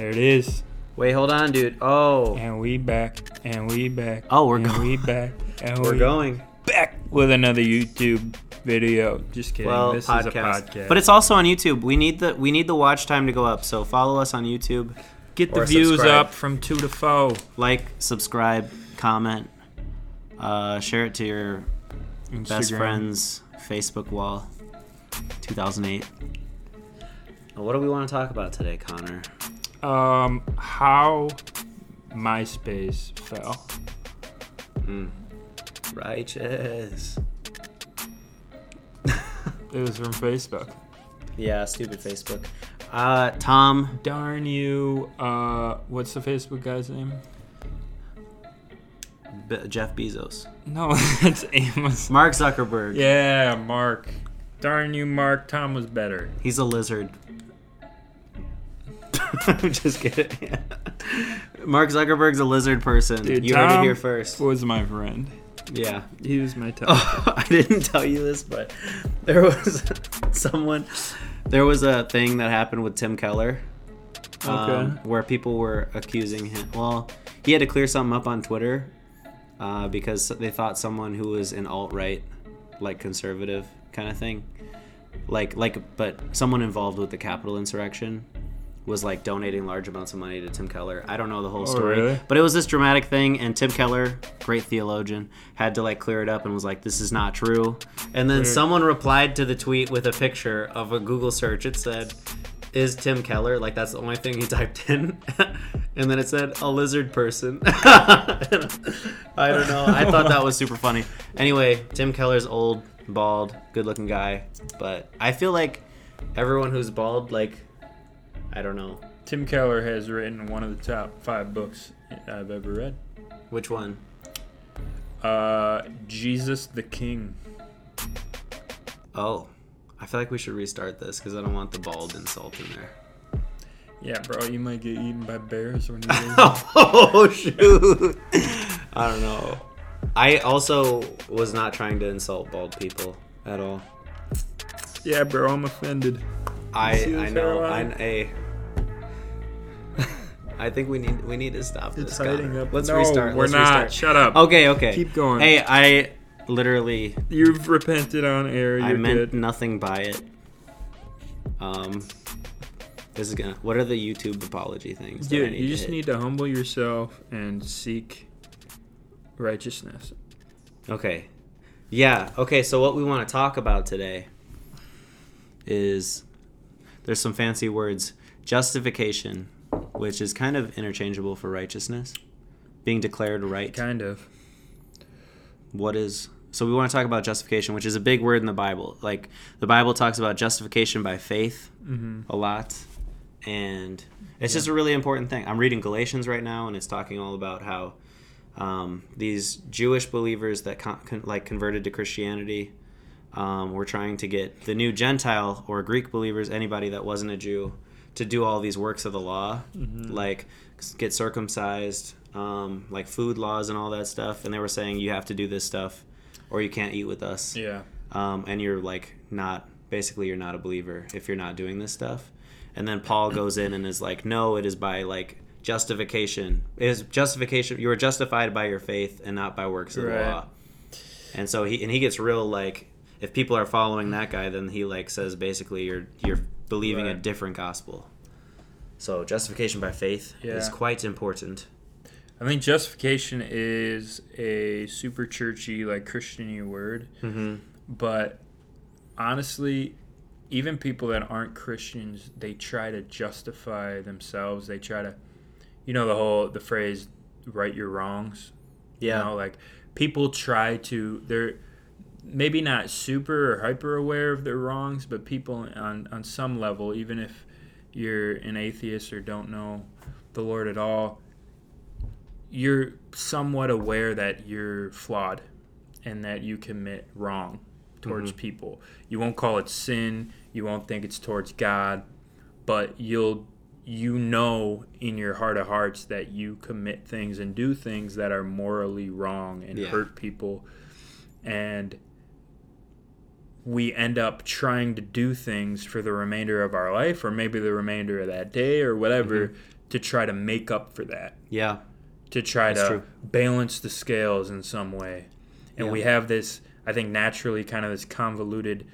There it is. Wait, hold on, dude. Oh, And we back. And we back. Oh, we're and going. We back. And we're we going. back with another YouTube video. Just kidding. Well, this podcast. is a podcast. but it's also on YouTube. We need the we need the watch time to go up. So follow us on YouTube. get the or views subscribe. up from two to four. Like, subscribe, comment, uh, share it to your best friend's Facebook wall. 2008. What do we want to talk about today, Connor? Um, how MySpace fell. Righteous. It was from Facebook. Yeah, stupid Facebook. Uh, Tom. Darn you. Uh, what's the Facebook guy's name? B- Jeff Bezos. No, that's Amos. Mark Zuckerberg. Yeah, Mark. Darn you, Mark. Tom was better. He's a lizard. I'm just kidding. Mark Zuckerberg's a lizard person. Dude, you heard it here first. Was my friend. Yeah. He was my top. Oh, I didn't tell you this, but there was someone. There was a thing that happened with Tim Keller. um, where people were accusing him. Well, he had to clear something up on Twitter uh, because they thought someone who was an alt right, like conservative kind of thing, like like, but someone involved with the Capitol insurrection was like donating large amounts of money to Tim Keller. I don't know the whole Oh, story, really? but it was this dramatic thing, and Tim Keller, great theologian, had to like clear it up and was like, "This is not true." And then Weird. someone replied to the tweet with a picture of a Google search. It said, "Is Tim Keller?" Like that's the only thing he typed in, and then it said a lizard person. I don't know. I thought that was super funny. Anyway, Tim Keller's old, bald, good-looking guy, but I feel like everyone who's bald, like, I don't know Tim Keller has written one of the top five books I've ever read. which one. Uh, Jesus the King. Oh, I feel like we should restart this because I don't want the bald insult in there. Yeah, bro, you might get eaten by bears when you oh shoot! I don't know. I also was not trying to insult bald people at all. Yeah, bro, I'm offended. I I know. I hairline? a. I think we need we need to stop It's this. hiding Connor. up. Let's no, restart. We're Let's not. restart. Shut up. Okay, okay. Keep going. Hey, I literally You've repented on air. You're I meant good. nothing by it. Um, this is gonna. What are the YouTube apology things? Dude, you just need to humble yourself and seek righteousness. Okay. Yeah. Okay. So what we want to talk about today is there's some fancy words justification, which is kind of interchangeable for righteousness, being declared right. Kind of. What is so we want to talk about justification, which is a big word in the Bible. Like the Bible talks about justification by faith Mm-hmm. a lot, and it's just a really important thing. I'm reading Galatians right now, and it's talking all about how um, these Jewish believers that con- con- like converted to Christianity um, were trying to get the new Gentile or Greek believers, anybody that wasn't a Jew, to do all these works of the law, like get circumcised, um, like food laws and all that stuff. And they were saying you have to do this stuff, or you can't eat with us Yeah. um, and you're like not basically you're not a believer if you're not doing this stuff and then paul goes in and is like no it is by like justification it is justification you are justified by your faith and not by works of Right. the law and so he and he gets real like if people are following that guy then he like says basically you're you're believing a different gospel so justification by faith is quite important I think justification is a super churchy, like Christiany word, mm-hmm. but honestly, even people that aren't Christians, they try to justify themselves. They try to, you know, the whole the phrase "right your wrongs." yeah You know, like people try to they're maybe not super or hyper aware of their wrongs, but people on on some level, even if you're an atheist or don't know the Lord at all, you're somewhat aware that you're flawed and that you commit wrong towards mm-hmm. people. You won't call it sin, you won't think it's towards God, but you'll you know in your heart of hearts that you commit things and do things that are morally wrong and Yeah. hurt people and we end up trying to do things for the remainder of our life or maybe the remainder of that day or whatever mm-hmm. to try to make up for that, Yeah. to try That's to true. balance the scales in some way. And Yeah. we have this, I think, naturally kind of this convoluted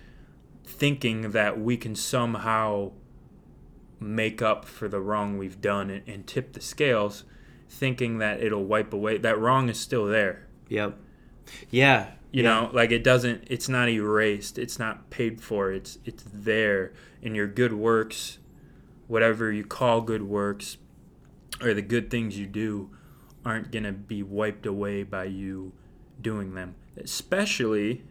thinking that we can somehow make up for the wrong we've done and, and tip the scales, thinking that it'll wipe away. That wrong is still there. Yep. Yeah. You yeah. know, like it doesn't. It's not erased. It's not paid for. It's it's there. And your good works, whatever you call good works, or the good things you do, aren't gonna be wiped away by you doing them. Especially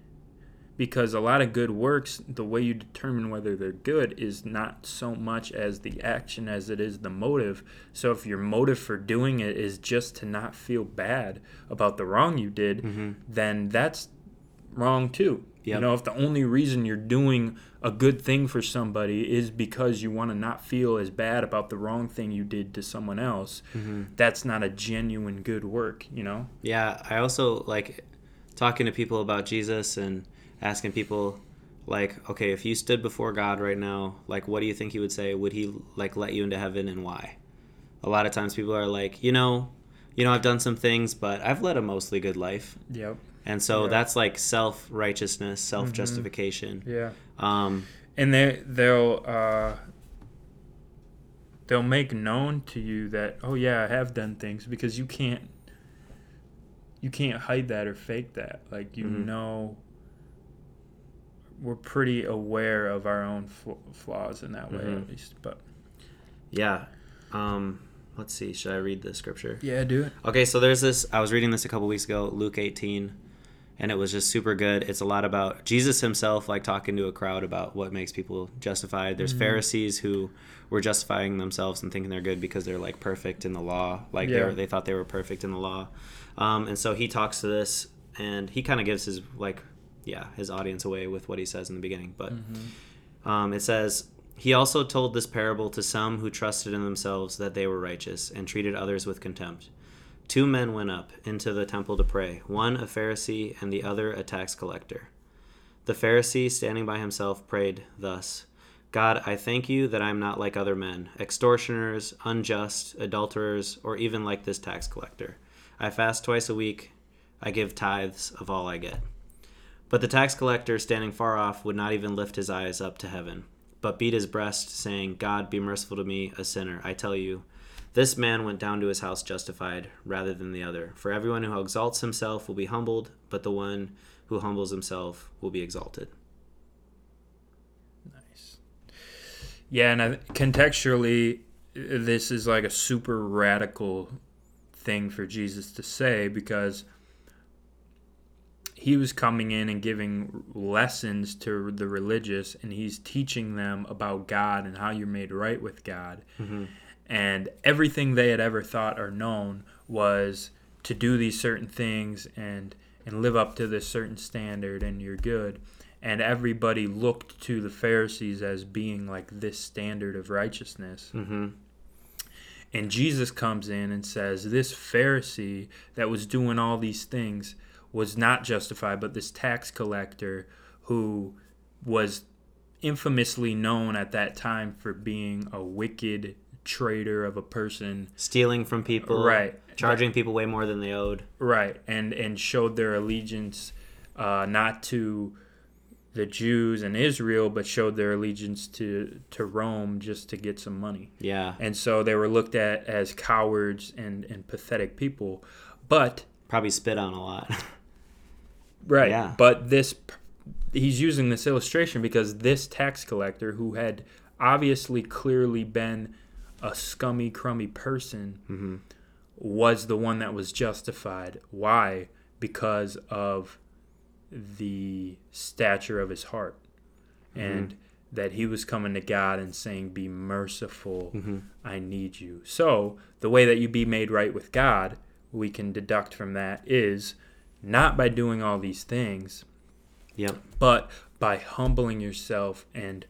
because a lot of good works, the way you determine whether they're good is not so much as the action as it is the motive. So if your motive for doing it is just to not feel bad about the wrong you did, Mm-hmm. then that's wrong too. Yep. You know, if the only reason you're doing a good thing for somebody is because you want to not feel as bad about the wrong thing you did to someone else, Mm-hmm. that's not a genuine good work, you know? Yeah, I also like talking to people about Jesus and asking people like, okay, if you stood before God right now, like what do you think he would say? Would he like let you into heaven and why? A lot of times people are like, you know, you know, I've done some things, but I've led a mostly good life. Yep. And so Yeah. that's like self-righteousness, self-justification. Yeah. Um and they they'll uh, they'll make known to you that oh yeah I have done things because you can't you can't hide that or fake that like you Mhm. know we're pretty aware of our own fl- flaws in that way Mhm. at least but yeah. Um let's see, should I read the scripture? yeah do it Okay, so there's this. I was reading this a couple weeks ago, Luke 18, and it was just super good. It's a lot about Jesus himself, like talking to a crowd about what makes people justified. There's Mhm. Pharisees who were justifying themselves and thinking they're good because they're like perfect in the law, like they were, they thought they were perfect in the law. Um, and so he talks to this, and he kind of gives his like, yeah, his audience away with what he says in the beginning, but. Um, it says, He also told this parable to some who trusted in themselves that they were righteous and treated others with contempt. Two men went up into the temple to pray, one a Pharisee and the other a tax collector. The Pharisee, standing by himself, prayed thus God, I thank you that I am not like other men, extortioners, unjust, adulterers, or even like this tax collector. I fast twice a week. I give tithes of all I get. But the tax collector, standing far off, would not even lift his eyes up to heaven, but beat his breast, saying, God, be merciful to me, a sinner. I tell you, this man went down to his house justified rather than the other. For everyone who exalts himself will be humbled, but the one who humbles himself will be exalted. Nice. Yeah, and I, contextually, this is like a super radical thing for Jesus to say because he was coming in and giving lessons to the religious, and he's teaching them about God and how you're made right with God. And everything they had ever thought or known was to do these certain things and and live up to this certain standard, and you're good and everybody looked to the Pharisees as being like this standard of righteousness. Mm-hmm. And Jesus comes in and says, This Pharisee that was doing all these things was not justified, but this tax collector who was infamously known at that time for being a wicked traitor of a person. Stealing from people, Right. Charging people way more than they owed. Right. And, and showed their allegiance uh, not to the Jews and Israel, but showed their allegiance to, to Rome just to get some money. Yeah, And so they were looked at as cowards and, and pathetic people. But, probably spit on a lot. right, Yeah. but this, he's using this illustration because this tax collector who had obviously clearly been a scummy, crummy person mm-hmm. was the one that was justified. Why? Because of the stature of his heart. And that he was coming to God and saying, Be merciful, Mm-hmm. I need you. So, the way that you be made right with God, we can deduct from that is not by doing all these things, Yep. but by humbling yourself and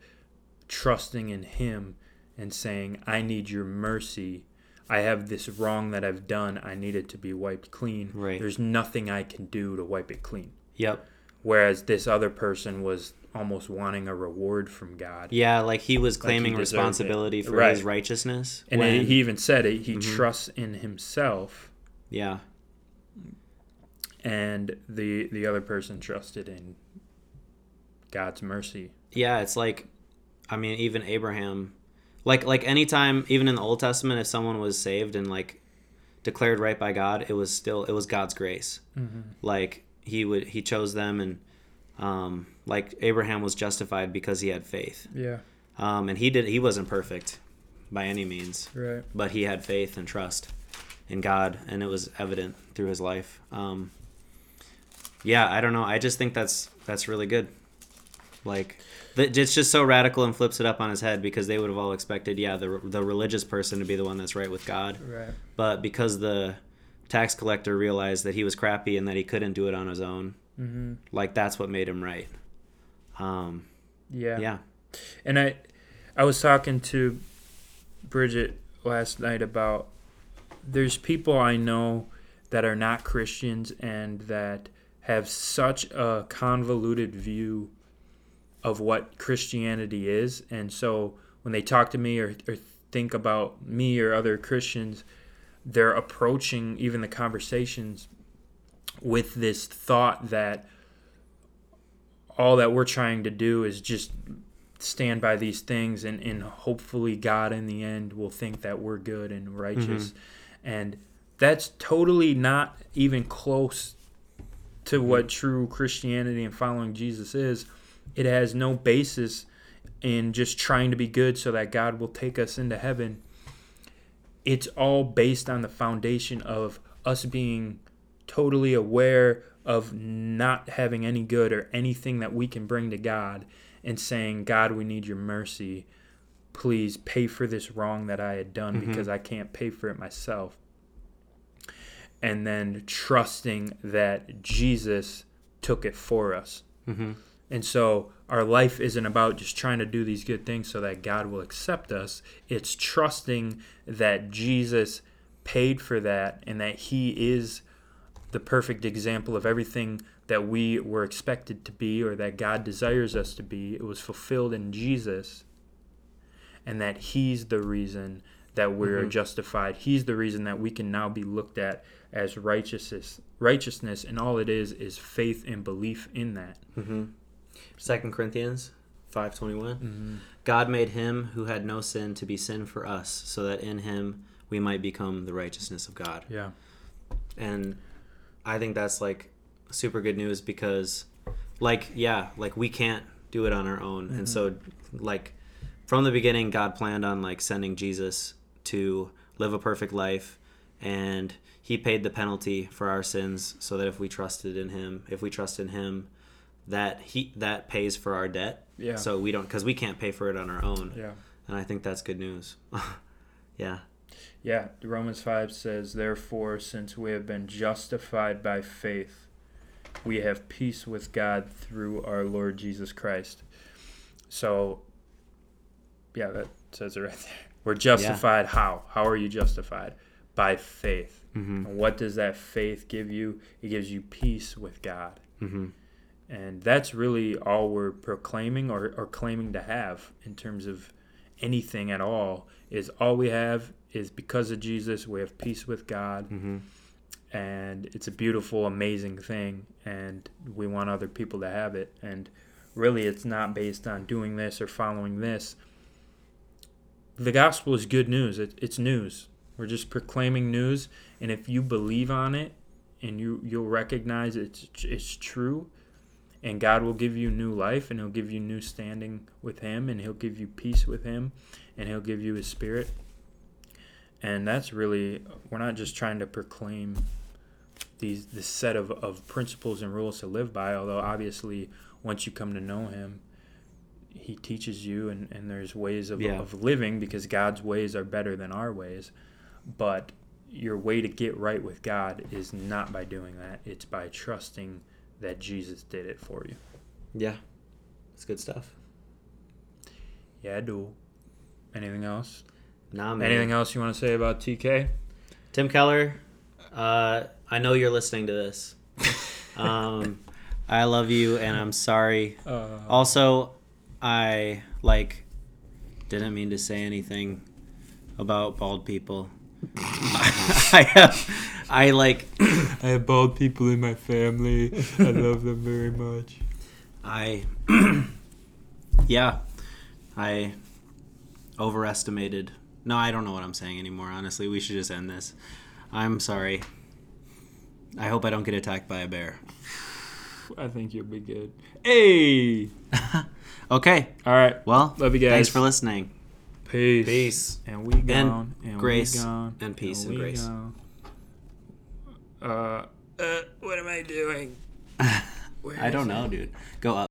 trusting in Him and saying, I need your mercy. I have this wrong that I've done. I need it to be wiped clean. Right. There's nothing I can do to wipe it clean. Yep. whereas this other person was almost wanting a reward from God. Yeah, like he was claiming deserved it. responsibility for Right. his righteousness. And when- he even said it, he Mhm. trusts in himself yeah, and the the other person trusted in God's mercy. yeah, it's like, I mean, even Abraham, like like anytime, even in the Old Testament, if someone was saved and like declared right by God, it was still it was God's grace. Like he would he chose them and um like Abraham was justified because he had faith. Yeah. Um and he did he wasn't perfect by any means. Right. but he had faith and trust in God, and it was evident through his life. Um, yeah, I don't know. I just think that's that's really good. Like, it's just so radical and flips it up on his head because they would have all expected, yeah, the the religious person to be the one that's right with God, Right. but because the tax collector realized that he was crappy and that he couldn't do it on his own, Mm-hmm. like that's what made him right. Um, Yeah. yeah, And I, I was talking to Bridget last night about there's people I know that are not Christians and that have such a convoluted view of what Christianity is, and so when they talk to me or, or think about me or other Christians, they're approaching even the conversations with this thought that all that we're trying to do is just stand by these things and, and hopefully God in the end will think that we're good and righteous. Mm-hmm. And that's totally not even close to what true Christianity and following Jesus is. It has no basis in just trying to be good so that God will take us into heaven. It's all based on the foundation of us being totally aware of not having any good or anything that we can bring to God and saying, God, we need your mercy. Please pay for this wrong that I had done Mhm. because I can't pay for it myself. And then trusting that Jesus took it for us. hmm And so our life isn't about just trying to do these good things so that God will accept us. It's trusting that Jesus paid for that and that He is the perfect example of everything that we were expected to be or that God desires us to be. It was fulfilled in Jesus. And that He's the reason that we're Mhm. justified. He's the reason that we can now be looked at as righteousness. Righteousness, and all it is is faith and belief in that. hmm Second Corinthians five twenty one. Mm-hmm. God made him who had no sin to be sin for us, so that in him we might become the righteousness of God. Yeah. And I think that's like super good news because, like, yeah, like we can't do it on our own. And so, like, from the beginning, God planned on like sending Jesus to live a perfect life, and he paid the penalty for our sins so that if we trusted in him, if we trust in him, that he that pays for our debt. Yeah. So we don't because we can't pay for it on our own. Yeah. And I think that's good news. yeah. Yeah. Romans 5 says, Therefore, since we have been justified by faith, we have peace with God through our Lord Jesus Christ. So, yeah, that says it right there. We're justified how? How are you justified? By faith. Mm-hmm. And what does that faith give you? It gives you peace with God. Mm-hmm. And that's really all we're proclaiming or, or claiming to have in terms of anything at all is all we have is because of Jesus, we have peace with God. Mm-hmm. And it's a beautiful, amazing thing. And we want other people to have it. And really, it's not based on doing this or following this. The gospel is good news, it, it's news. We're just proclaiming news. And if you believe on it and you, you'll recognize it's, it's true, and God will give you new life and he'll give you new standing with him and he'll give you peace with him and he'll give you his spirit. And that's really we're not just trying to proclaim these this set of, of principles and rules to live by, although obviously once you come to know him, he teaches you and, and there's ways of, Yeah. of living because God's ways are better than our ways. But your way to get right with God is not by doing that. It's by trusting that Jesus did it for you. Yeah. It's good stuff. Yeah, I do. Anything else? Nah, man. Anything else you want to say about TK? Tim Keller, uh, I know you're listening to this. um, I love you, and I'm sorry. Uh, Also, I like didn't mean to say anything about bald people. I have, I like, I have bald people in my family. I love them very much. I, yeah, I overestimated. No, I don't know what I'm saying anymore. Honestly, we should just end this. I'm sorry. I hope I don't get attacked by a bear. I think you'll be good. Hey! okay. All right. Well, Love you guys. thanks for listening. Peace. Peace. And we gone. And, grace we gone. and peace and we grace. gone. Uh, uh, what am I doing? Where I don't it? know, dude. Go up.